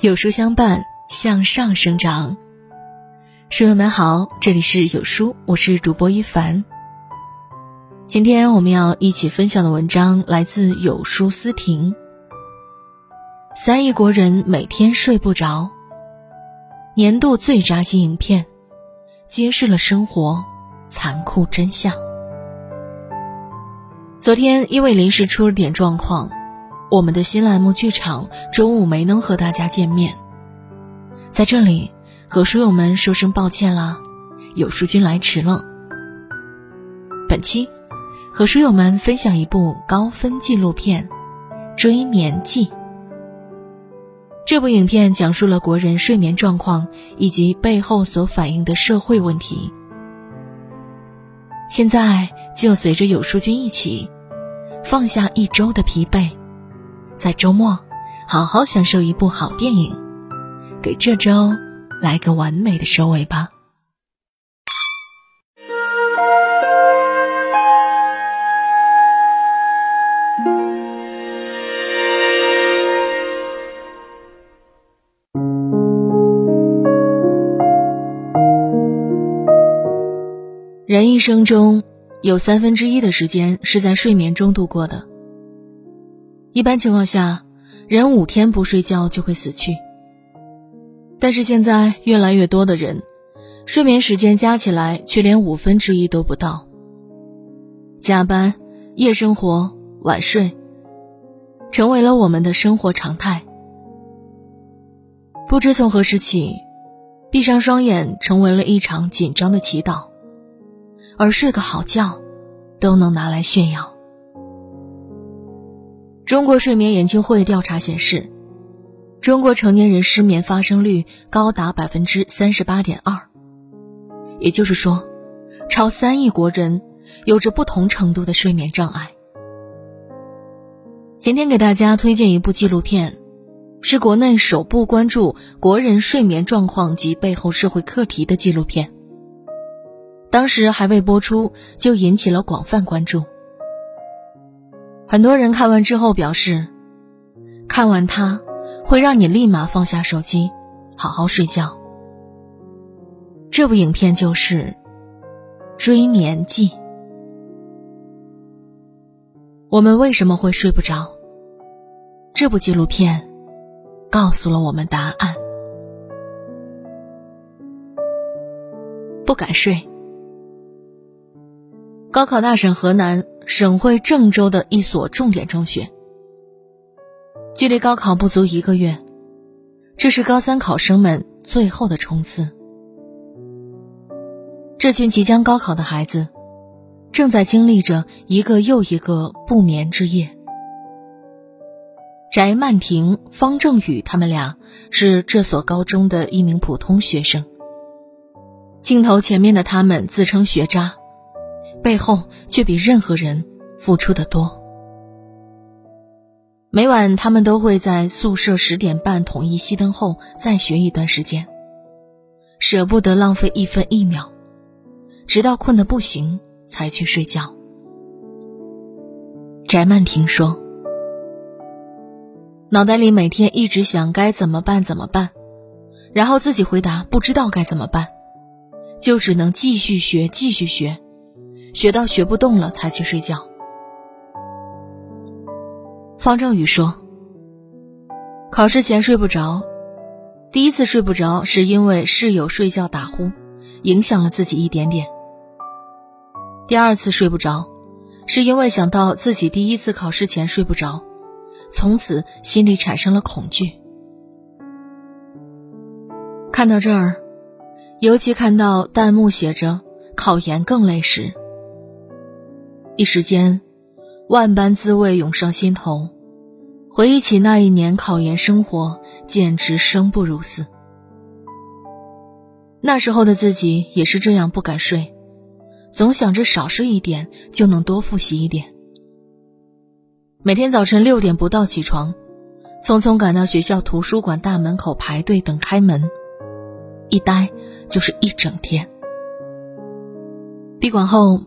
有书相伴，向上生长。书友们好，这里是有书，我是主播一凡。今天我们要一起分享的文章来自有书思婷。三亿国人每天睡不着，年度最扎心影片，揭示了生活残酷真相。昨天因为临时出了点状况。我们的新栏目剧场中午没能和大家见面，在这里和书友们说声抱歉啦，有书君来迟了。本期和书友们分享一部高分纪录片《追眠记》。这部影片讲述了国人睡眠状况以及背后所反映的社会问题。现在就随着有书君一起放下一周的疲惫。在周末，好好享受一部好电影，给这周来个完美的收尾吧。人一生中有三分之一的时间是在睡眠中度过的。一般情况下，人五天不睡觉就会死去。但是现在越来越多的人，睡眠时间加起来却连五分之一都不到。加班、夜生活、晚睡，成为了我们的生活常态。不知从何时起，闭上双眼成为了一场紧张的祈祷，而睡个好觉，都能拿来炫耀。中国睡眠研究会调查显示，中国成年人失眠发生率高达百分之三十八点二，也就是说，超三亿国人有着不同程度的睡眠障碍。今天给大家推荐一部纪录片，是国内首部关注国人睡眠状况及背后社会课题的纪录片。当时还未播出，就引起了广泛关注。很多人看完之后表示，看完它会让你立马放下手机，好好睡觉。这部影片就是《追眠记》。我们为什么会睡不着？这部纪录片告诉了我们答案。不敢睡。高考大省河南。省会郑州的一所重点中学，距离高考不足一个月，这是高三考生们最后的冲刺。这群即将高考的孩子，正在经历着一个又一个不眠之夜。翟曼婷、方正宇他们俩是这所高中的一名普通学生。镜头前面的他们自称学渣。背后却比任何人付出的多。每晚，他们都会在宿舍十点半统一熄灯后再学一段时间，舍不得浪费一分一秒，直到困得不行才去睡觉。翟曼婷说：“脑袋里每天一直想该怎么办怎么办，然后自己回答不知道该怎么办，就只能继续学继续学。”学到学不动了才去睡觉。方正宇说：“考试前睡不着，第一次睡不着是因为室友睡觉打呼，影响了自己一点点。第二次睡不着，是因为想到自己第一次考试前睡不着，从此心里产生了恐惧。看到这儿，尤其看到弹幕写着‘考研更累’时。”一时间，万般滋味涌上心头，回忆起那一年考研生活，简直生不如死。那时候的自己也是这样，不敢睡，总想着少睡一点就能多复习一点。每天早晨六点不到起床，匆匆赶到学校图书馆大门口排队等开门，一待就是一整天。闭馆后。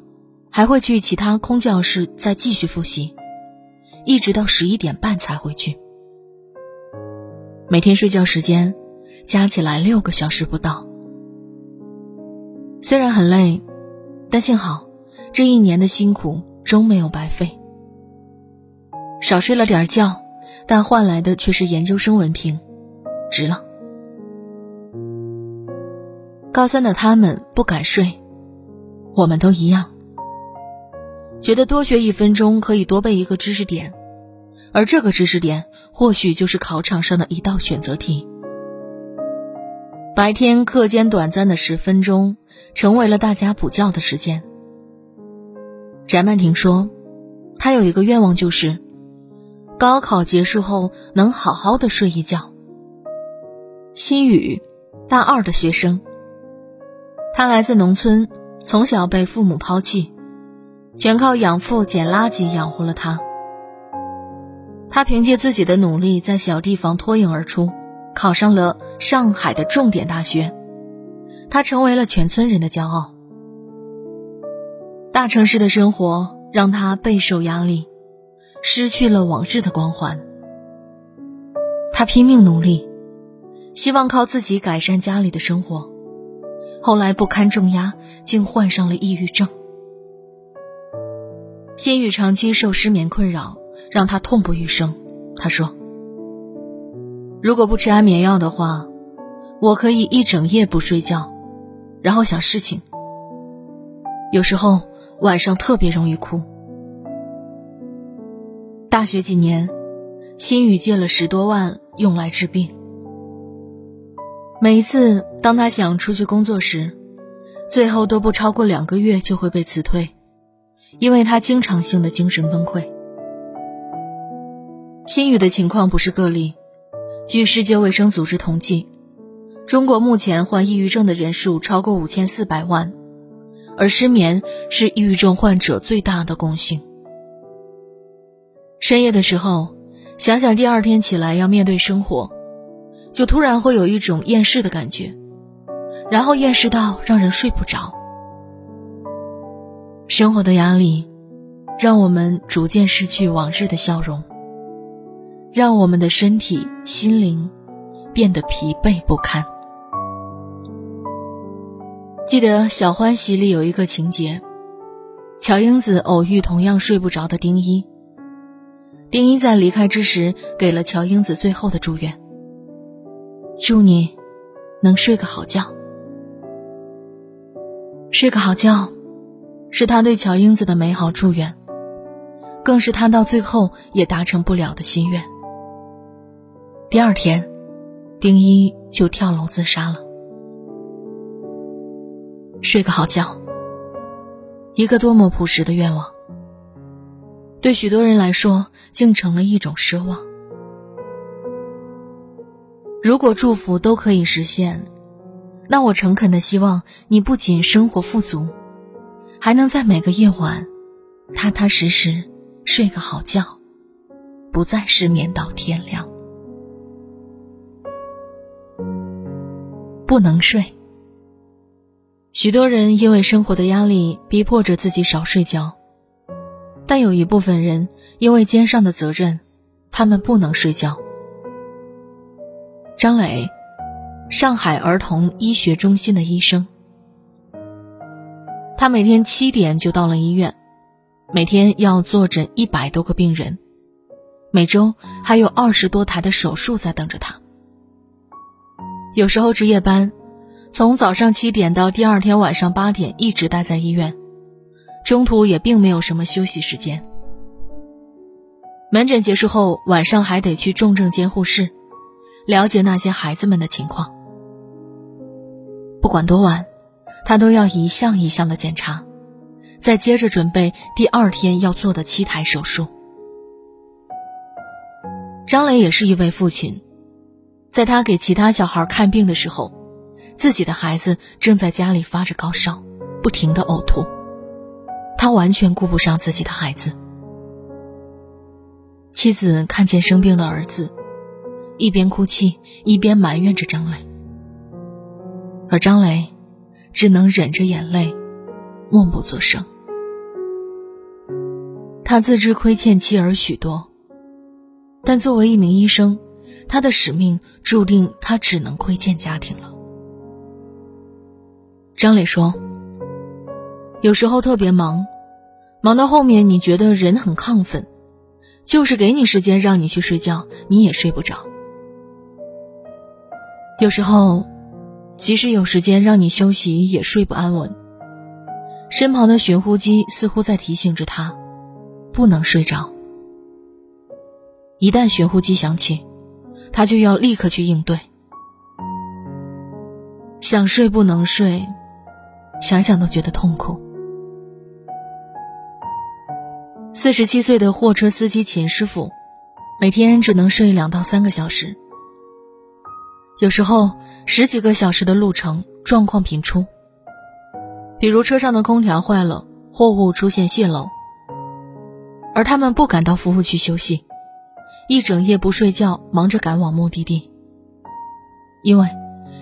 还会去其他空教室再继续复习，一直到十一点半才回去。每天睡觉时间加起来六个小时不到。虽然很累，但幸好这一年的辛苦终没有白费。少睡了点觉，但换来的却是研究生文凭，值了。高三的他们不敢睡，我们都一样。觉得多学一分钟可以多背一个知识点，而这个知识点或许就是考场上的一道选择题。白天课间短暂的十分钟，成为了大家补觉的时间。翟曼婷说：“她有一个愿望，就是高考结束后能好好的睡一觉。”心雨，大二的学生。他来自农村，从小被父母抛弃，全靠养父捡垃圾养活了他。他凭借自己的努力，在小地方脱颖而出，考上了上海的重点大学。他成为了全村人的骄傲。大城市的生活让他备受压力，失去了往日的光环。他拼命努力，希望靠自己改善家里的生活。后来不堪重压，竟患上了抑郁症。心雨长期受失眠困扰，让他痛不欲生。他说：“如果不吃安眠药的话，我可以一整夜不睡觉，然后想事情。有时候晚上特别容易哭。”大学几年，心雨借了十多万用来治病。每一次当他想出去工作时，最后都不超过两个月就会被辞退，因为他经常性的精神崩溃。心雨的情况不是个例，据世界卫生组织统计，中国目前患抑郁症的人数超过五千四百万，而失眠是抑郁症患者最大的共性。深夜的时候，想想第二天起来要面对生活。就突然会有一种厌世的感觉，然后厌世到让人睡不着。生活的压力，让我们逐渐失去往日的笑容，让我们的身体、心灵变得疲惫不堪。记得《小欢喜》里有一个情节，乔英子偶遇同样睡不着的丁一，丁一在离开之时给了乔英子最后的祝愿。祝你能睡个好觉。睡个好觉，是他对乔英子的美好祝愿，更是他到最后也达成不了的心愿。第二天，丁一就跳楼自杀了。睡个好觉，一个多么朴实的愿望，对许多人来说，竟成了一种奢望。如果祝福都可以实现，那我诚恳的希望你不仅生活富足，还能在每个夜晚，踏踏实实睡个好觉，不再失眠到天亮。不能睡。许多人因为生活的压力，逼迫着自己少睡觉，但有一部分人因为肩上的责任，他们不能睡觉。张磊，上海儿童医学中心的医生。他每天七点就到了医院，每天要坐诊一百多个病人，每周还有二十多台的手术在等着他。有时候值夜班，从早上七点到第二天晚上八点，一直待在医院，中途也并没有什么休息时间。门诊结束后，晚上还得去重症监护室。了解那些孩子们的情况，不管多晚，他都要一项一项的检查，再接着准备第二天要做的七台手术。张磊也是一位父亲，在他给其他小孩看病的时候，自己的孩子正在家里发着高烧，不停的呕吐，他完全顾不上自己的孩子。妻子看见生病的儿子。一边哭泣，一边埋怨着张磊，而张磊只能忍着眼泪，默不作声。他自知亏欠妻儿许多，但作为一名医生，他的使命注定他只能亏欠家庭了。张磊说：“有时候特别忙，忙到后面你觉得人很亢奋，就是给你时间让你去睡觉，你也睡不着。有时候，即使有时间让你休息，也睡不安稳。身旁的寻呼机似乎在提醒着他，不能睡着。一旦寻呼机响起，他就要立刻去应对。想睡不能睡。”想想都觉得痛苦。四十七岁的货车司机秦师傅，每天只能睡两到三个小时，有时候十几个小时的路程，状况频出。比如车上的空调坏了，货物出现泄漏，而他们不敢到服务区休息，一整夜不睡觉，忙着赶往目的地。因为，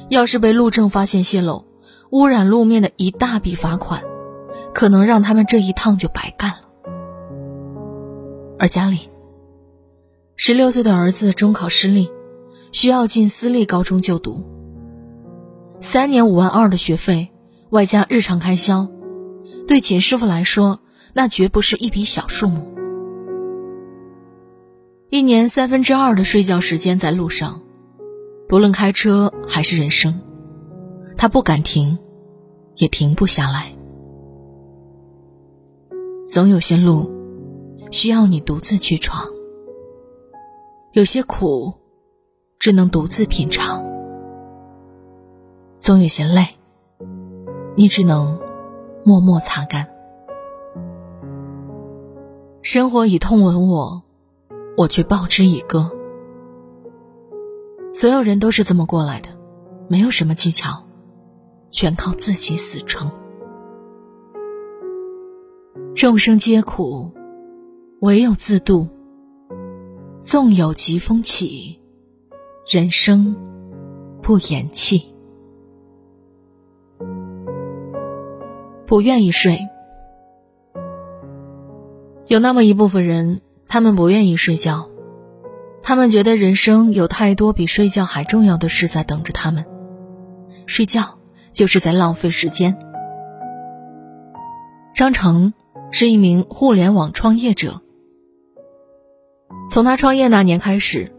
要是被路政发现泄漏，污染路面的一大笔罚款，可能让他们这一趟就白干了。而家里，十六岁的儿子中考失利，需要进私立高中就读。三年五万二的学费，外加日常开销，对秦师傅来说，那绝不是一笔小数目。一年三分之二的睡觉时间在路上，不论开车还是人生。他不敢停，也停不下来。总有些路需要你独自去闯，有些苦只能独自品尝。总有些泪，你只能默默擦干。生活以痛吻我，我却报之以歌。所有人都是这么过来的，没有什么技巧。全靠自己死撑。众生皆苦，唯有自渡。纵有疾风起，人生不言弃。不愿意睡，有那么一部分人，他们不愿意睡觉，他们觉得人生有太多比睡觉还重要的事在等着他们，睡觉。就是在浪费时间。张成是一名互联网创业者。从他创业那年开始，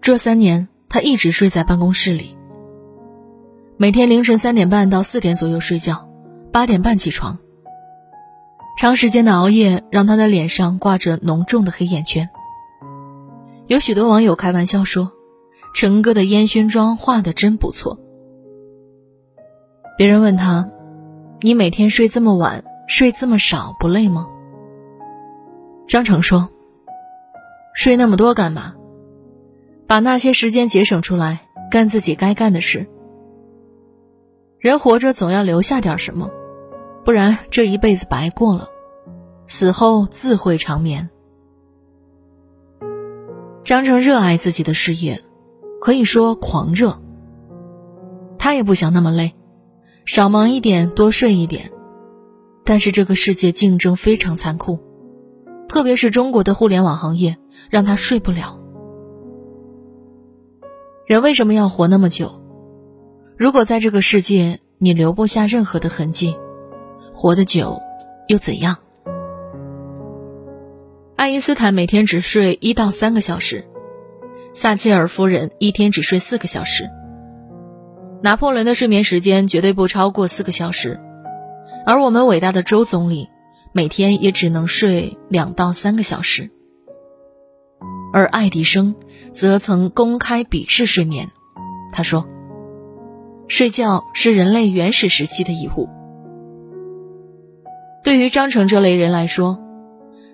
这三年他一直睡在办公室里，每天凌晨三点半到四点左右睡觉，八点半起床。长时间的熬夜让他的脸上挂着浓重的黑眼圈。有许多网友开玩笑说：“成哥的烟熏妆画的真不错。”别人问他：“你每天睡这么晚，睡这么少，不累吗？”张成说：“睡那么多干嘛？把那些时间节省出来，干自己该干的事。人活着总要留下点什么，不然这一辈子白过了，死后自会长眠。”张成热爱自己的事业，可以说狂热。他也不想那么累。少忙一点，多睡一点。但是这个世界竞争非常残酷，特别是中国的互联网行业，让他睡不了。人为什么要活那么久？如果在这个世界你留不下任何的痕迹，活得久又怎样？爱因斯坦每天只睡一到三个小时，撒切尔夫人一天只睡四个小时。拿破仑的睡眠时间绝对不超过四个小时，而我们伟大的周总理每天也只能睡两到三个小时。而爱迪生则曾公开鄙视睡眠，他说：“睡觉是人类原始时期的遗物。”对于张成这类人来说，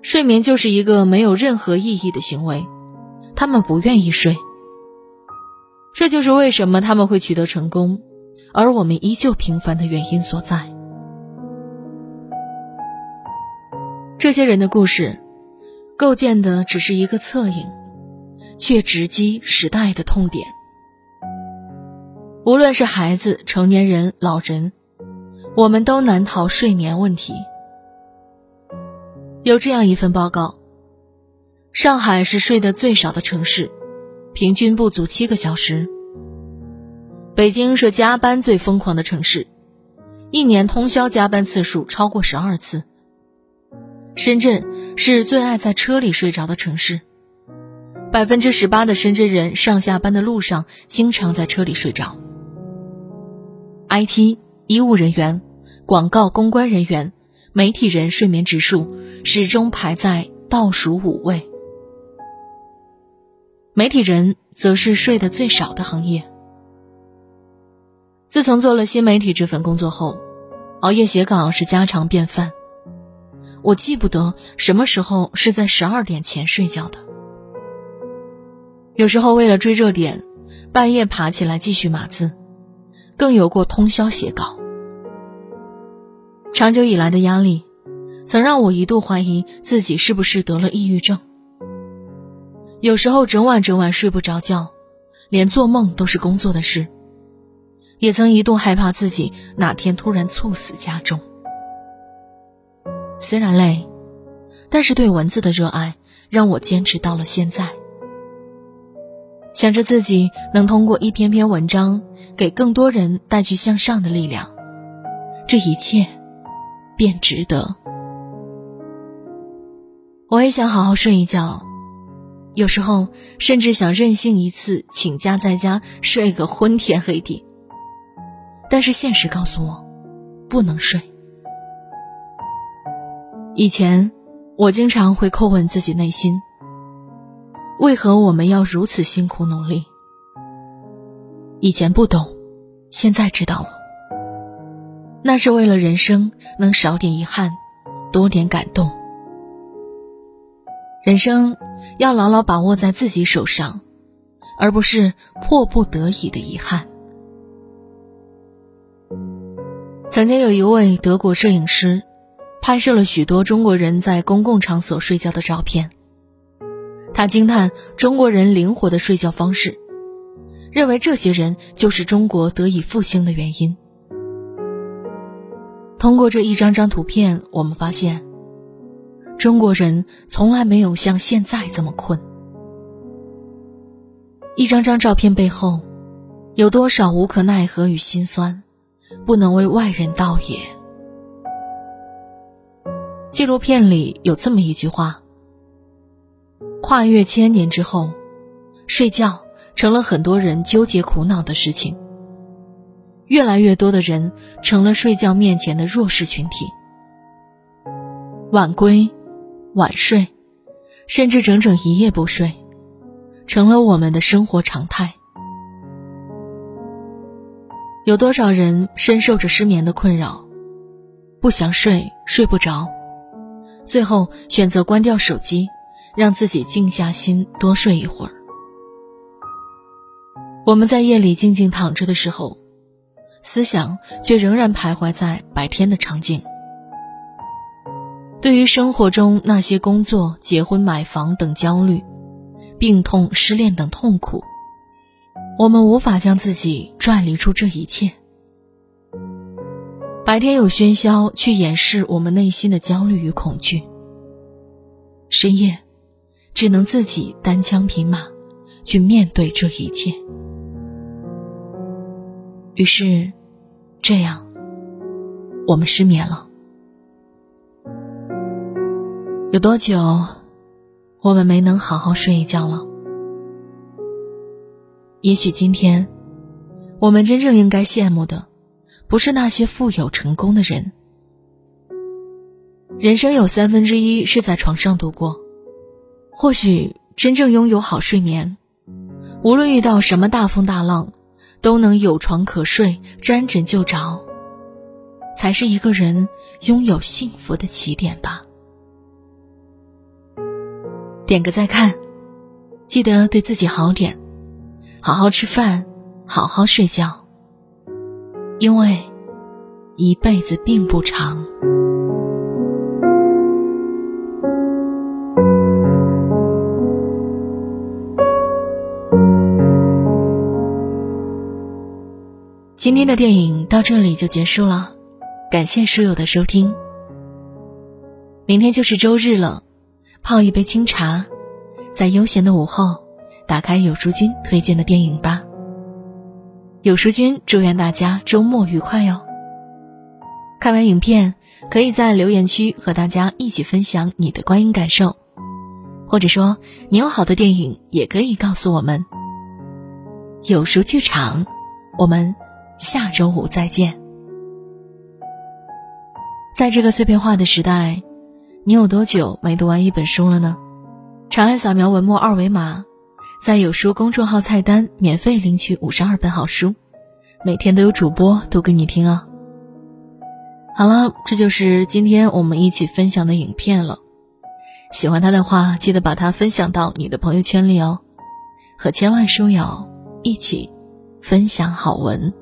睡眠就是一个没有任何意义的行为，他们不愿意睡。这就是为什么他们会取得成功，而我们依旧平凡的原因所在。这些人的故事，构建的只是一个侧影，却直击时代的痛点。无论是孩子、成年人、老人，我们都难逃睡眠问题。有这样一份报告：上海是睡得最少的城市。平均不足七个小时。北京是加班最疯狂的城市，一年通宵加班次数超过十二次。深圳是最爱在车里睡着的城市，百分之十八的深圳人上下班的路上经常在车里睡着。IT、医务人员、广告公关人员、媒体人睡眠指数始终排在倒数五位，媒体人则是睡得最少的行业。自从做了新媒体这份工作后，熬夜写稿是家常便饭。我记不得什么时候是在十二点前睡觉的。有时候为了追热点，半夜爬起来继续码字，更有过通宵写稿。长久以来的压力，曾让我一度怀疑自己是不是得了抑郁症。有时候整晚整晚睡不着觉，连做梦都是工作的事。也曾一度害怕自己哪天突然猝死家中。虽然累，但是对文字的热爱让我坚持到了现在。想着自己能通过一篇篇文章给更多人带去向上的力量，这一切便值得。我也想好好睡一觉，有时候甚至想任性一次，请假在家睡个昏天黑地。但是现实告诉我，不能睡。以前，我经常会叩问自己内心：为何我们要如此辛苦努力？以前不懂，现在知道了。那是为了人生能少点遗憾，多点感动。人生要牢牢把握在自己手上，而不是迫不得已的遗憾。曾经有一位德国摄影师，拍摄了许多中国人在公共场所睡觉的照片。他惊叹中国人灵活的睡觉方式，认为这些人就是中国得以复兴的原因。通过这一张张图片，我们发现，中国人从来没有像现在这么困。一张张照片背后，有多少无可奈何与心酸？不能为外人道也。纪录片里有这么一句话：跨越千年之后，睡觉成了很多人纠结苦恼的事情。越来越多的人成了睡觉面前的弱势群体，晚归、晚睡，甚至整整一夜不睡，成了我们的生活常态。有多少人深受着失眠的困扰，不想睡，睡不着，最后选择关掉手机，让自己静下心多睡一会儿。我们在夜里静静躺着的时候，思想却仍然徘徊在白天的场景。对于生活中那些工作、结婚、买房等焦虑，病痛、失恋等痛苦。我们无法将自己转离出这一切。白天有喧嚣去掩饰我们内心的焦虑与恐惧，深夜只能自己单枪匹马去面对这一切。于是，这样，我们失眠了。有多久，我们没能好好睡一觉了？也许今天，我们真正应该羡慕的，不是那些富有成功的人。人生有三分之一是在床上度过，或许真正拥有好睡眠，无论遇到什么大风大浪，都能有床可睡，沾枕就着，才是一个人拥有幸福的起点吧。点个再看，记得对自己好点。好好吃饭，好好睡觉，因为一辈子并不长。今天的电影到这里就结束了，感谢书友的收听。明天就是周日了，泡一杯清茶，在悠闲的午后。打开有书君推荐的电影吧。有书君祝愿大家周末愉快哟！看完影片，可以在留言区和大家一起分享你的观影感受，或者说你有好的电影，也可以告诉我们。有书剧场，我们下周五再见。在这个碎片化的时代，你有多久没读完一本书了呢？长按扫描文末二维码。在有书公众号菜单免费领取五十二本好书，每天都有主播读给你听啊。好了，这就是今天我们一起分享的影片了。喜欢它的话，记得把它分享到你的朋友圈里哦，和千万书友一起分享好文。